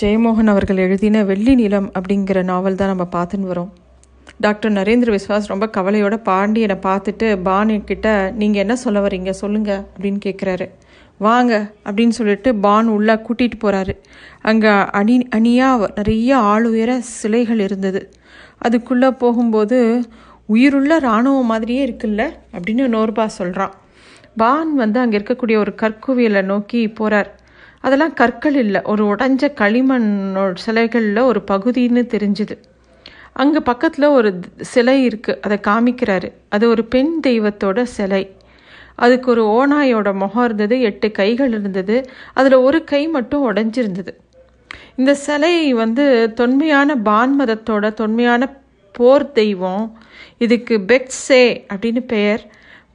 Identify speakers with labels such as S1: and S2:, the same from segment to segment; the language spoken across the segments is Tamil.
S1: ஜெயமோகன் அவர்கள் எழுதின வெள்ளி நிலம் அப்படிங்கிற நாவல் தான் நம்ம பார்த்துன்னு வரோம். டாக்டர் நரேந்திர விஸ்வாஸ் ரொம்ப கவலையோட பாண்டியனை பார்த்துட்டு பானு கிட்ட நீங்கள் என்ன சொல்ல வரீங்க சொல்லுங்க அப்படின்னு கேட்குறாரு வாங்க அப்படின்னு சொல்லிட்டு பான் உள்ளே கூட்டிகிட்டு போகிறாரு அங்கே அணி அணியாக நிறைய ஆளுயர சிலைகள் இருந்தது. அதுக்குள்ளே போகும்போது உயிருள்ள இராணுவம் மாதிரியே இருக்குல்ல? அப்படின்னு நோர்பா சொல்கிறான் பான் வந்து அங்கே இருக்கக்கூடிய ஒரு கற்குவியலை நோக்கி போகிறார் அதெல்லாம் கற்கள் இல்லை. ஒரு உடஞ்ச களிமண்ணோட சிலைகளில் ஒரு பகுதின்னு தெரிஞ்சுது. அங்கே பக்கத்தில் ஒரு சிலை இருக்குது அதை காமிக்கிறாரு. அது ஒரு பெண் தெய்வத்தோட சிலை. அதுக்கு ஒரு ஓனாயோட முகம் இருந்தது எட்டு கைகள் இருந்தது. அதில் ஒரு கை மட்டும் உடஞ்சிருந்தது. இந்த சிலை வந்து தொன்மையான பான் மதத்தோட தொன்மையான போர் தெய்வம். இதுக்கு பெக்ஸே அப்படின்னு பெயர்.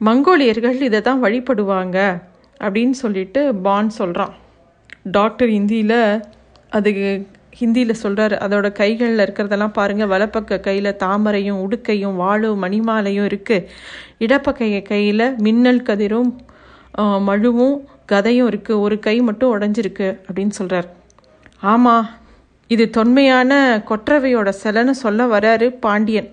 S1: மங்கோலியர்கள் இதை தான் வழிபடுவாங்க அப்படின்னு சொல்லிட்டு பான் சொல்கிறான் டாக்டர் ஹிந்தியில் அது ஹிந்தியில் சொல்கிறாரு அதோட கைகளில் இருக்கிறதெல்லாம் பாருங்கள் வலப்பக்க கையில் தாமரையும் உடுக்கையும் வாளும் மணிமாலையும் இருக்குது இடப்பக்க கையில் மின்னல் கதிரும் மழுவும் கதையும் இருக்குது ஒரு கை மட்டும் உடஞ்சிருக்கு அப்படின்னு சொல்கிறார் ஆமாம் இது தொன்மையான கொற்றவையோட சிலைன்னு சொல்ல வராரு பாண்டியன்.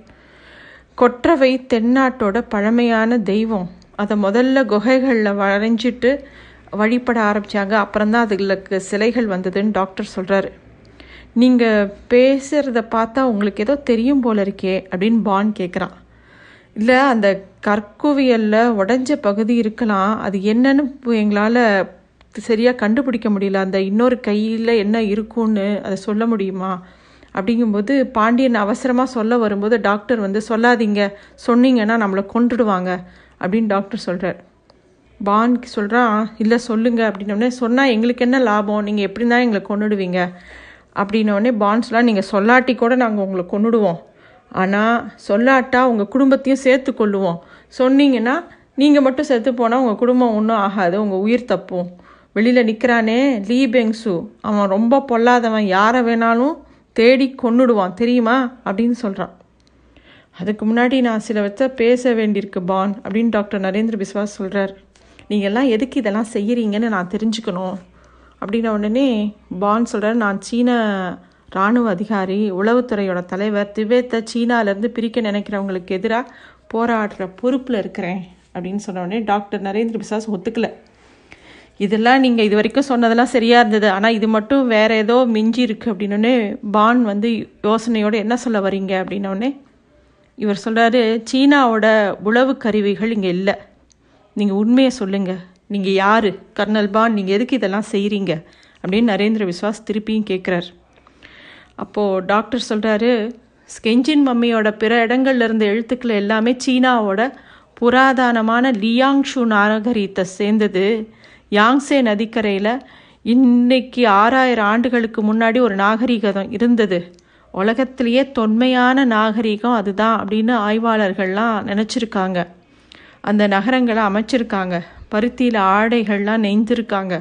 S1: கொற்றவை தென்னாட்டோட பழமையான தெய்வம். அதை முதல்ல குகைகளில் வரைஞ்சிட்டு வழிபட ஆரம்பித்தாங்க அப்புறம்தான் அதுகளுக்கு சிலைகள் வந்ததுன்னு டாக்டர் சொல்கிறாரு நீங்கள் பேசுகிறத பார்த்தா உங்களுக்கு ஏதோ தெரியும் போல இருக்கே அப்படின்னு பான் கேட்குறான் இல்லை அந்த கற்குவியலில் உடஞ்ச பகுதி இருக்கலாம். அது என்னன்னு எங்களால் சரியாக கண்டுபிடிக்க முடியல. அந்த இன்னொரு கையில் என்ன இருக்கும்னு அதை சொல்ல முடியுமா? அப்படிங்கும்போது பாண்டியன் அவசரமாக சொல்ல வரும்போது டாக்டர் வந்து சொல்லாதீங்க. சொன்னீங்கன்னா நம்மளை கொண்டுடுவாங்க அப்படின்னு டாக்டர் சொல்கிறார் பான் சொல்கிறான் இல்லை சொல்லுங்க அப்படின்னோடனே சொன்னால் எங்களுக்கு என்ன லாபம்? நீங்கள் எப்படி இருந்தாலும் எங்களை கொண்டுடுவீங்க அப்படின்னோடனே பான்ஸ்லாம் நீங்கள் சொல்லாட்டி கூட நாங்கள் உங்களை கொண்டுடுவோம் ஆனால் சொல்லாட்டா உங்கள் குடும்பத்தையும் சேர்த்து கொள்ளுவோம். சொன்னீங்கன்னா நீங்கள் மட்டும் செத்து போனால் உங்கள் குடும்பம் ஒன்றும் ஆகாது. உங்கள் உயிர் தப்பும். வெளியில் நிற்கிறானே லீ பெங்சு. அவன் ரொம்ப பொல்லாதவன். யாரை வேணாலும் தேடி கொன்னுடுவான். தெரியுமா? அப்படின்னு சொல்கிறான் அதுக்கு முன்னாடி நான் சில பேச வேண்டியிருக்கு பான் அப்படின்னு டாக்டர் நரேந்திர பிஸ்வாஸ் சொல்கிறார் நீங்கள் எல்லாம் எதுக்கு இதெல்லாம் செய்கிறீங்கன்னு நான் தெரிஞ்சுக்கணும். அப்படின்ன உடனே பான் சொல்கிறார் நான் சீன இராணுவ அதிகாரி உளவுத்துறையோட தலைவர் திபேத்தை சீனாலேருந்து பிரிக்க நினைக்கிறவங்களுக்கு எதிராக போராடுற பொறுப்பில் இருக்கிறேன். அப்படின்னு சொன்ன உடனே டாக்டர் நரேந்திர பிசாஸ் ஒத்துக்கலை. இதெல்லாம் நீங்கள் இது வரைக்கும் சொன்னதெல்லாம் சரியாக இருந்தது. ஆனால் இது மட்டும் வேறு ஏதோ மிஞ்சி இருக்குது அப்படின்னோடனே பான் வந்து யோசனையோடு என்ன சொல்ல வரீங்க? அப்படின்னோடனே இவர் சொல்கிறாரு சீனாவோட உளவு கருவிகள் இங்கே இல்லை. நீங்கள் உண்மையை சொல்லுங்கள் நீங்கள் யார்? கர்னல் பான் நீங்கள் எதுக்கு இதெல்லாம் செய்கிறீங்க அப்படின்னு நரேந்திர விஸ்வாஸ் திருப்பியும் கேட்குறார் அப்போது டாக்டர் சொல்கிறாரு ஸ்கெஞ்சின் மம்மியோட பிற இடங்கள்ல இருந்த எழுத்துக்கள் எல்லாமே சீனாவோட புராதனமான லியாங்ஷு நாகரீகத்தை சேர்ந்தது. யாங்சே நதிக்கரையில் இன்னைக்கு ஆறாயிரம் ஆண்டுகளுக்கு முன்னாடி ஒரு நாகரீகம் இருந்தது. உலகத்திலேயே தொன்மையான நாகரிகம் அதுதான் அப்படின்னு ஆய்வாளர்கள்லாம் நினச்சிருக்காங்க. அந்த நகரங்களை அமைச்சிருக்காங்க. பருத்தியில் ஆடைகள்லாம் நெய்ந்திருக்காங்க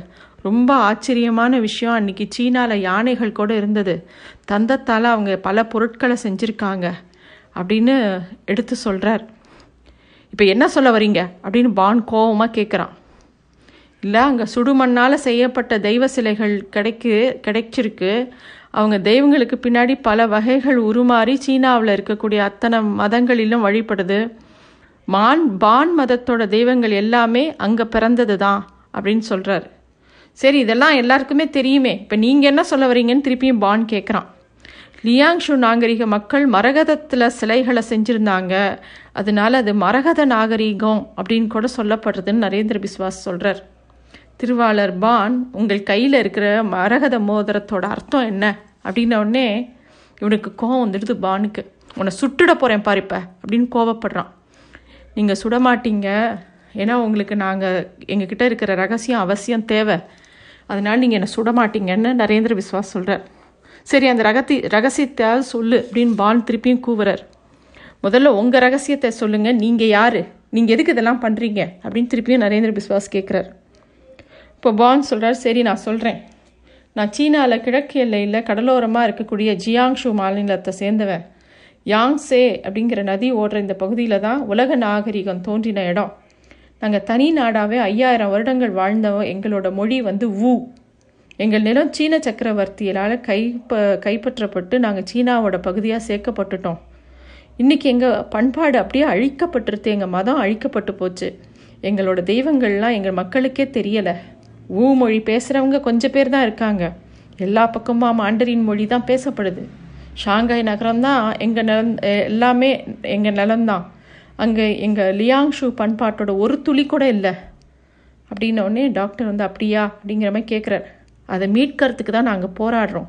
S1: ரொம்ப ஆச்சரியமான விஷயம். அன்றைக்கி சீனாவில் யானைகள் கூட இருந்தது. தந்தத்தால் அவங்க பல பொருட்களை செஞ்சுருக்காங்க அப்படின்னு எடுத்து சொல்கிறார் இப்போ என்ன சொல்ல வரீங்க? அப்படின்னு பான் கோபமாக கேட்குறான் இல்லை அங்கே சுடுமண்ணால் செய்யப்பட்ட தெய்வ சிலைகள் கிடைக்கு கிடைச்சிருக்கு. அவங்க தெய்வங்களுக்கு பின்னாடி பல வகைகள் உருமாறி சீனாவில் இருக்கக்கூடிய அத்தனை மதங்களிலும் வழிபடுது. மான் பான் மதத்தோட தெய்வங்கள் எல்லாமே அங்கே பிறந்தது தான் அப்படின்னு சொல்கிறார் சரி இதெல்லாம் எல்லாருக்குமே தெரியுமே. இப்போ நீங்கள் என்ன சொல்ல வரீங்கன்னு திருப்பியும் பான் கேட்குறான் லியாங்ஷு நாகரிக மக்கள் மரகதத்தில் சிலைகளை செஞ்சுருந்தாங்க. அதனால அது மரகத நாகரிகம் அப்படின்னு கூட சொல்லப்படுறதுன்னு நரேந்திர பிஸ்வாஸ் சொல்கிறார் திருவாளர் பான் உங்கள் கையில் இருக்கிற மரகத மோதிரத்தோட அர்த்தம் என்ன? அப்படின்ன உடனே இவனுக்கு கோவம் வந்துடுது பானுக்கு. உன்னை சுட்டுட போகிறேன் பாருப்ப அப்படின்னு கோவப்படுறான். நீங்கள் சுடமாட்டீங்க. ஏன்னா உங்களுக்கு நாங்கள் எங்ககிட்ட இருக்கிற ரகசியம் அவசியம் தேவை. அதனால் நீங்கள் என்னை சுடமாட்டீங்கன்னு நரேந்திர விஸ்வாஸ் சொல்கிறார் சரி அந்த ரகத்தி ரகசியத்தையாவது சொல்லு அப்படின்னு பான் திருப்பியும் கூவுறார். முதல்ல உங்கள் ரகசியத்தை சொல்லுங்கள் நீங்கள் யார்? நீங்கள் எதுக்கு இதெல்லாம் பண்ணுறீங்க அப்படின்னு திருப்பியும் நரேந்திர பிஸ்வாஸ் கேட்குறாரு இப்போ பான் சொல்கிறார் சரி நான் சொல்கிறேன் நான் சீனாவில் கிழக்கு எல்லையில் கடலோரமாக இருக்கக்கூடிய ஜியாங்ஷு மாநிலத்தை சேர்ந்தவன். யாங்ஸே அப்படிங்கிற நதி ஓடுற இந்த பகுதியில் தான் உலக நாகரிகம் தோன்றின இடம். நாங்கள் தனி நாடாகவே ஐயாயிரம் வருடங்கள் வாழ்ந்தோம் எங்களோட மொழி வந்து வு. எங்கள் நிலம் சீன சக்கரவர்த்தியால் கைப்ப கைப்பற்றப்பட்டு நாங்கள் சீனாவோட பகுதியாக சேர்க்கப்பட்டுட்டோம். இன்றைக்கி எங்கள் பண்பாடு அப்படியே அழிக்கப்பட்டிருது எங்கள் மதம் அழிக்கப்பட்டு போச்சு. எங்களோட தெய்வங்கள்லாம் எங்கள் மக்களுக்கே தெரியலை. ஊ மொழி பேசுகிறவங்க கொஞ்சம் பேர் தான் இருக்காங்க. எல்லா பக்கமும் மாண்டரின் மொழி தான் பேசப்படுது. ஷாங்காய் நகரம் தான் எங்கள் நிலம் எல்லாமே எங்கள் நிலம்தான் அங்கே எங்கள் லியாங்ஷு பண்பாட்டோட ஒரு துளி கூட இல்லை. அப்படின்னோடனே டாக்டர் வந்து அப்படியா? அப்படிங்கிற மாதிரி கேட்குறார் அதை மீட்கிறதுக்கு தான் நாங்கள் போராடுறோம்.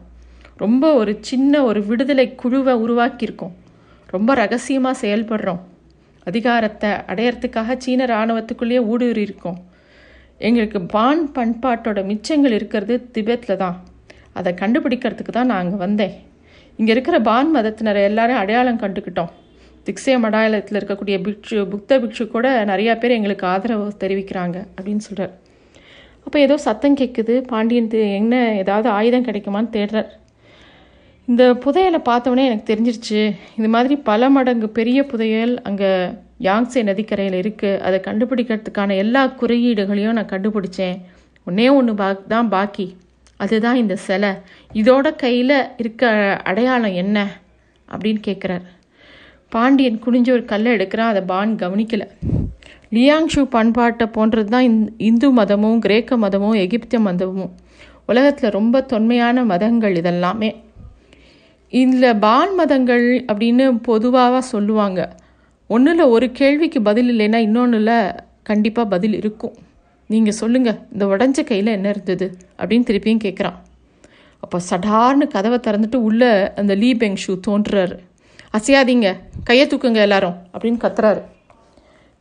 S1: ரொம்ப ஒரு சின்ன ஒரு விடுதலை குழுவை உருவாக்கியிருக்கோம். ரொம்ப ரகசியமாக செயல்படுறோம். அதிகாரத்தை அடையறதுக்காக சீன இராணுவத்துக்குள்ளேயே ஊடுருவி இருக்கோம் எங்களுக்கு பான் பண்பாட்டோட மிச்சங்கள் இருக்கிறது திபெத்தில் தான். அதை கண்டுபிடிக்கிறதுக்கு தான் நான் அங்கே வந்தேன். இங்கே இருக்கிற பான் மதத்தினரை எல்லாரும் அடையாளம் கண்டுக்கிட்டோம். திக்ஸே மடாலயத்தில் இருக்கக்கூடிய பிக்ஷு புத்த பிக்ஷு கூட நிறையா பேர் எங்களுக்கு ஆதரவு தெரிவிக்கிறாங்க அப்படின்னு சொல்கிறார் அப்போ ஏதோ சத்தம் கேட்குது பாண்டியன் என்ன ஏதாவது ஆயுதம் கிடைக்குமான்னு தேடுறார். இந்த புதையலை பார்த்தவொடனே எனக்கு தெரிஞ்சிருச்சு இது மாதிரி பல மடங்கு பெரிய புதையல் அங்கே யாங்ஸே நதிக்கரையில் இருக்குது அதை கண்டுபிடிக்கிறதுக்கான எல்லா குறியீடுகளையும் நான் கண்டுபிடிச்சேன். ஒன்றே ஒன்று பா தான் பாக்கி. அதுதான் இந்த சிலை. இதோட கையில் இருக்க அடையாளம் என்ன? அப்படின்னு கேட்குறார் பாண்டியன் குனிஞ்ச ஒரு கல்லை எடுக்கிறான். அதை பான் கவனிக்கலை. லியாங்ஷு பண்பாட்டை போன்றது தான் இந்து மதமும் கிரேக்க மதமும் எகிப்திய மதமும். உலகத்தில் ரொம்ப தொன்மையான மதங்கள் இதெல்லாமே. இதில் பான் மதங்கள் அப்படின்னு பொதுவாக சொல்லுவாங்க. ஒன்றில் ஒரு கேள்விக்கு பதில் இல்லைன்னா இன்னொன்றில் கண்டிப்பாக பதில் இருக்கும். நீங்கள் சொல்லுங்கள் இந்த உடஞ்ச கையில் என்ன இருந்தது? அப்படின்னு திருப்பியும் கேட்குறான் அப்போ சடார்னு கதவை திறந்துட்டு உள்ளே அந்த லீ பெங் ஷூ தோன்றுறாரு. அசையாதீங்க கையை தூக்குங்க எல்லாரும் அப்படின்னு கத்துறாரு.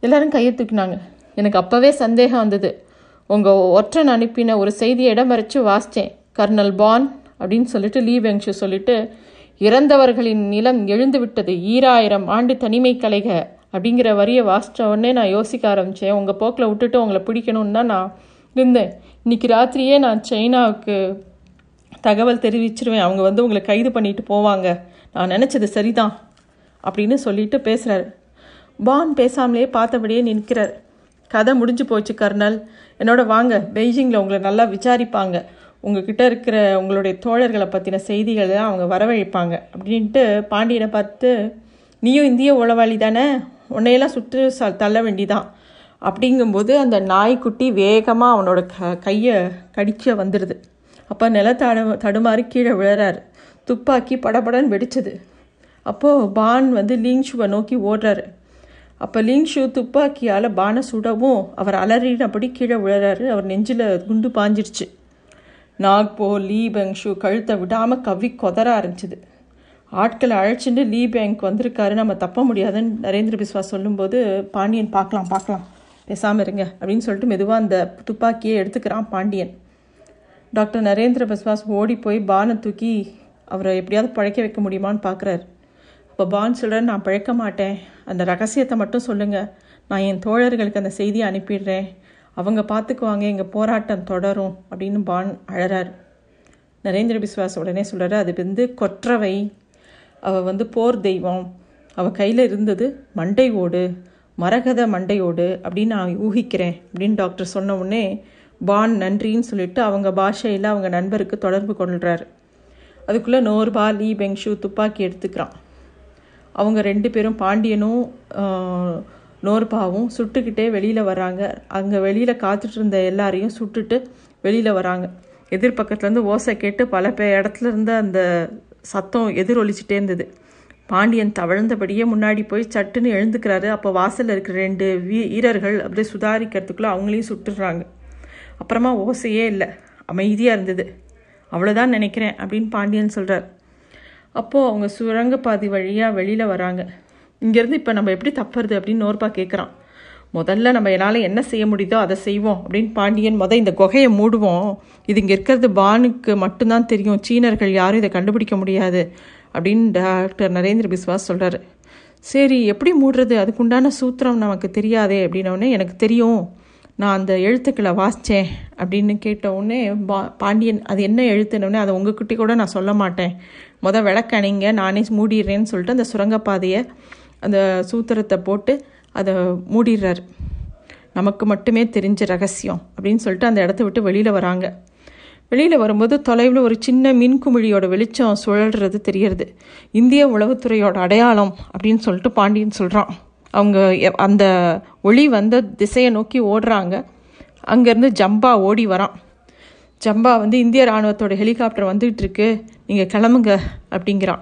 S1: எல்லாரும் கையை தூக்கினாங்க. எனக்கு அப்போவே சந்தேகம் வந்தது. உங்கள் ஒற்றன் அனுப்பின ஒரு செய்தியை இடம் வாசித்தேன் கர்னல் பான் அப்படின்னு சொல்லிட்டு லீ பெங்ஷு சொல்லிட்டு இறந்தவர்களின் நிலம் எழுந்து விட்டது ஈராயிரம் ஆண்டு தனிமை கலைக. அப்படிங்கிற வரியை வாசித்த உடனே நான் யோசிக்க ஆரம்பித்தேன் உங்கள் போக்கில் விட்டுட்டு உங்களை பிடிக்கணும்னு தான் நான் இருந்தேன். இன்னைக்கு ராத்திரியே நான் சைனாவுக்கு தகவல் தெரிவிச்சிருவேன். அவங்க வந்து உங்களை கைது பண்ணிட்டு போவாங்க. நான் நினச்சது சரிதான் அப்படின்னு சொல்லிட்டு பேசுகிறாரு பான் பேசாமலே பார்த்தபடியே நிற்கிறார். கதை முடிஞ்சு போச்சு கர்னல். என்னோட வாங்க பெய்ஜிங்கில் உங்களை நல்லா விசாரிப்பாங்க. உங்ககிட்ட இருக்கிற உங்களுடைய தோழர்களை பற்றின செய்திகளை அவங்க வரவழைப்பாங்க. அப்படின்ட்டு பாண்டியனை பார்த்து நீயும் இந்திய உளவாளி தானே? உன்னையெல்லாம் சுற்று ச தள்ள வேண்டிதான். அப்படிங்கும்போது அந்த நாய்க்குட்டி வேகமாக அவனோட க கையை கடிக்க வந்துடுது அப்போ நில தடு தடுமாறி கீழே விழுறாரு. துப்பாக்கி படபடன்னு வெடிச்சது. அப்போது பான் வந்து லீங்ஷுவை நோக்கி ஓடுறாரு. அப்போ லிங்ஷு துப்பாக்கியால் பானை சுடவும் அவர் அலறினபடி கீழே விழுறாரு. அவர் நெஞ்சில் குண்டு பாஞ்சிருச்சு. நாக்போ லீ பெங்ஷு கழுத்தை விடாமல் கவி கொதற ஆரம்பிச்சிது. ஆட்களை அழைச்சிட்டு லீ பேங்க் வந்திருக்காரு. நம்ம தப்ப முடியாதுன்னு நரேந்திர பிஸ்வாஸ் சொல்லும்போது பாண்டியன் பார்க்கலாம் பார்க்கலாம். பேசாமல் இருங்க அப்படின்னு சொல்லிட்டு மெதுவாக அந்த துப்பாக்கியை எடுத்துக்கிறான் பாண்டியன். டாக்டர் நரேந்திர பிஸ்வாஸ் ஓடி போய் பானை தூக்கி அவரை எப்படியாவது பழைக்க வைக்க முடியுமான்னு பார்க்குறாரு இப்போ பான் சொல்கிறேன் நான் பழைக்க மாட்டேன். அந்த ரகசியத்தை மட்டும் சொல்லுங்கள் நான் என் தோழர்களுக்கு அந்த செய்தியை அனுப்பிடுறேன். அவங்க பார்த்துக்குவாங்க எங்கள் போராட்டம் தொடரும் அப்படின்னு பான் அழறார். நரேந்திர பிஸ்வாஸ் உடனே சொல்கிறாரு அது வந்து கொற்றவை. அவள் வந்து போர் தெய்வம். அவள் கையில் இருந்தது மண்டை ஓடு மரகத மண்டையோடு அப்படின்னு நான் ஊகிக்கிறேன் அப்படின்னு டாக்டர் சொன்ன உடனே பான் நன்றின்னு சொல்லிட்டு அவங்க பாஷையில் அவங்க நண்பருக்கு தொடர்பு கொள்கிறாரு அதுக்குள்ளே நோர்பா லீ பெங்ஷு துப்பாக்கி எடுத்துக்கிறான். அவங்க ரெண்டு பேரும் பாண்டியனும் நோர்பாவும் சுட்டுக்கிட்டே வெளியில் வராங்க அங்கே வெளியில் காத்துட்டு இருந்த எல்லாரையும் சுட்டுட்டு வெளியில் வராங்க எதிர்பக்கத்துலேருந்து ஓசை கேட்டு பல பே இடத்துல இருந்த அந்த சத்தம் எதிரொலிச்சிட்டே இருந்தது. பாண்டியன் தவழ்ந்தபடியே முன்னாடி போய் சட்டுன்னு எழுந்துக்கிறாரு. அப்போ வாசலில் இருக்கிற ரெண்டு வீ வீரர்கள் அப்படியே சுதாரிக்கிறதுக்குள்ளே அவங்களையும் சுட்டுடுறாங்க அப்புறமா ஓசையே இல்லை. அமைதியாக இருந்தது. அவ்வளோதான் நினைக்கிறேன் அப்படின்னு பாண்டியன் சொல்கிறார் அப்போது அவங்க சுரங்கப்பாதி வழியாக வெளியில் வராங்க. இங்கேருந்து இப்போ நம்ம எப்படி தப்புறது அப்படின்னு நோர்பா கேட்குறான் முதல்ல நம்ம என்னால் என்ன செய்ய முடியுதோ அதை செய்வோம் அப்படின்னு பாண்டியன் முதல் இந்த குகையை மூடுவோம். இது இங்கே இருக்கிறது பானுக்கு மட்டும்தான் தெரியும். சீனர்கள் யாரும் இதை கண்டுபிடிக்க முடியாது அப்படின்னு டாக்டர் நரேந்திர பிஸ்வாஸ் சொல்கிறார் சரி எப்படி மூடுறது? அதுக்குண்டான சூத்திரம் நமக்கு தெரியாதே அப்படின்னோடனே எனக்கு தெரியும். நான் அந்த எழுத்துக்களை வாசித்தேன் அப்படின்னு கேட்டவுடனே பா பாண்டியன் அது என்ன எழுத்துனோடனே அதை உங்ககிட்ட கூட நான் சொல்ல மாட்டேன். மொதல் விளக்கணிங்க நானே மூடிடுறேன்னு சொல்லிட்டு அந்த சுரங்கப்பாதையை அந்த சூத்திரத்தை போட்டு அதை மூடிடுறாரு. நமக்கு மட்டுமே தெரிஞ்ச ரகசியம் அப்படின்னு சொல்லிட்டு அந்த இடத்த விட்டு வெளியில் வராங்க. வெளியில் வரும்போது தொலைவில் ஒரு சின்ன மின்குமிழியோட வெளிச்சம் சுழல்றது தெரியறது. இந்திய உளவுத்துறையோட அடையாளம் அப்படின்னு சொல்லிட்டு பாண்டியன் சொல்கிறான் அவங்க எ- அந்த ஒளி வந்த திசையை நோக்கி ஓடுறாங்க. அங்கேருந்து ஜம்பா ஓடி வரான். ஜம்பா வந்து இந்திய ராணுவத்தோட ஹெலிகாப்டர் வந்துகிட்டு இருக்கு. நீங்கள் கிளம்புங்க அப்படிங்கிறான்.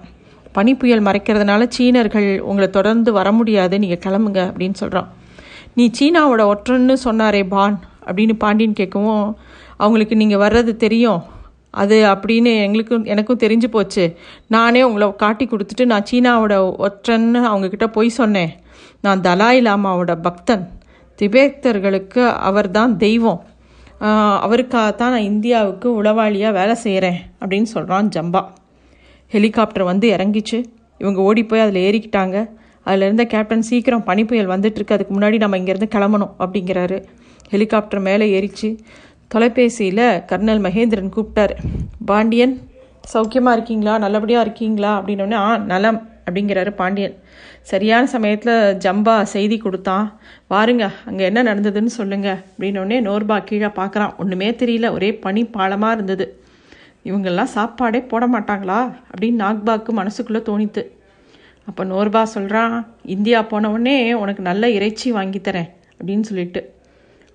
S1: பனிப்புயல் மறைக்கிறதுனால சீனர்கள் உங்களை தொடர்ந்து வர முடியாது நீங்கள் கிளம்புங்க அப்படின்னு சொல்கிறான் நீ சீனாவோட ஒற்றன்னு சொன்னாரே பான் அப்படின்னு பாண்டியன் கேட்கவும் அவங்களுக்கு நீங்கள் வர்றது தெரியும். அது அப்படின்னு எங்களுக்கும் எனக்கும் தெரிஞ்சு போச்சு. நானே உங்களை காட்டி கொடுத்துட்டு நான் சீனாவோட ஒற்றன்னு அவங்கக்கிட்ட போய் சொன்னேன். நான் தலாய் லாமாவோட பக்தன். திபேத்தர்களுக்கு அவர்தான் தெய்வம். அவருக்காகத்தான் நான் இந்தியாவுக்கு உளவாளியாக வேலை செய்கிறேன் அப்படின்னு சொல்கிறான் ஜம்பா. ஹெலிகாப்டர் வந்து இறங்கிச்சு. இவங்க ஓடி போய் அதில் ஏறிக்கிட்டாங்க. அதில் இருந்த கேப்டன் சீக்கிரம் பனி புயல் வந்துட்டுருக்கு. அதுக்கு முன்னாடி நம்ம இங்கேருந்து கிளம்பணும் அப்படிங்கிறாரு. ஹெலிகாப்டர் மேலே ஏறிச்சு. தொலைபேசியில் கர்னல் மகேந்திரன் கூப்பிட்டார். பாண்டியன் சௌக்கியமாக இருக்கீங்களா? நல்லபடியாக இருக்கீங்களா? அப்படின்னோடனே ஆ நலம் அப்படிங்கிறாரு பாண்டியன். சரியான சமயத்தில் ஜம்பா செய்தி கொடுத்தான். வாருங்க அங்கே என்ன நடந்ததுன்னு சொல்லுங்க அப்படின்னோடனே நோர்பா கீழே பார்க்குறான் ஒன்றுமே தெரியல. ஒரே பனி பாலமாக இருந்தது. இவங்கெல்லாம் சாப்பாடே போட மாட்டாங்களா? அப்படின்னு நாக்பாக்கு மனசுக்குள்ளே தோணித்து. அப்போ நோர்பா சொல்கிறான் இந்தியா போனவுடனே உனக்கு நல்ல இறைச்சி வாங்கித்தரேன் அப்படின்னு சொல்லிட்டு.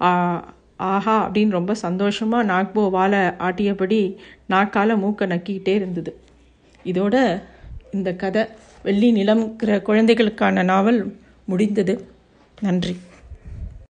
S1: ஆ, ஆஹா அப்படின்னு ரொம்ப சந்தோஷமாக நாக்போ வாழை ஆட்டியபடி நாக்கால மூக்கை நக்கிக்கிட்டே இருந்தது. இதோட இந்த கதை வெள்ளி நிலம்ங்கிற குழந்தைகளுக்கான நாவல் முடிந்தது. நன்றி.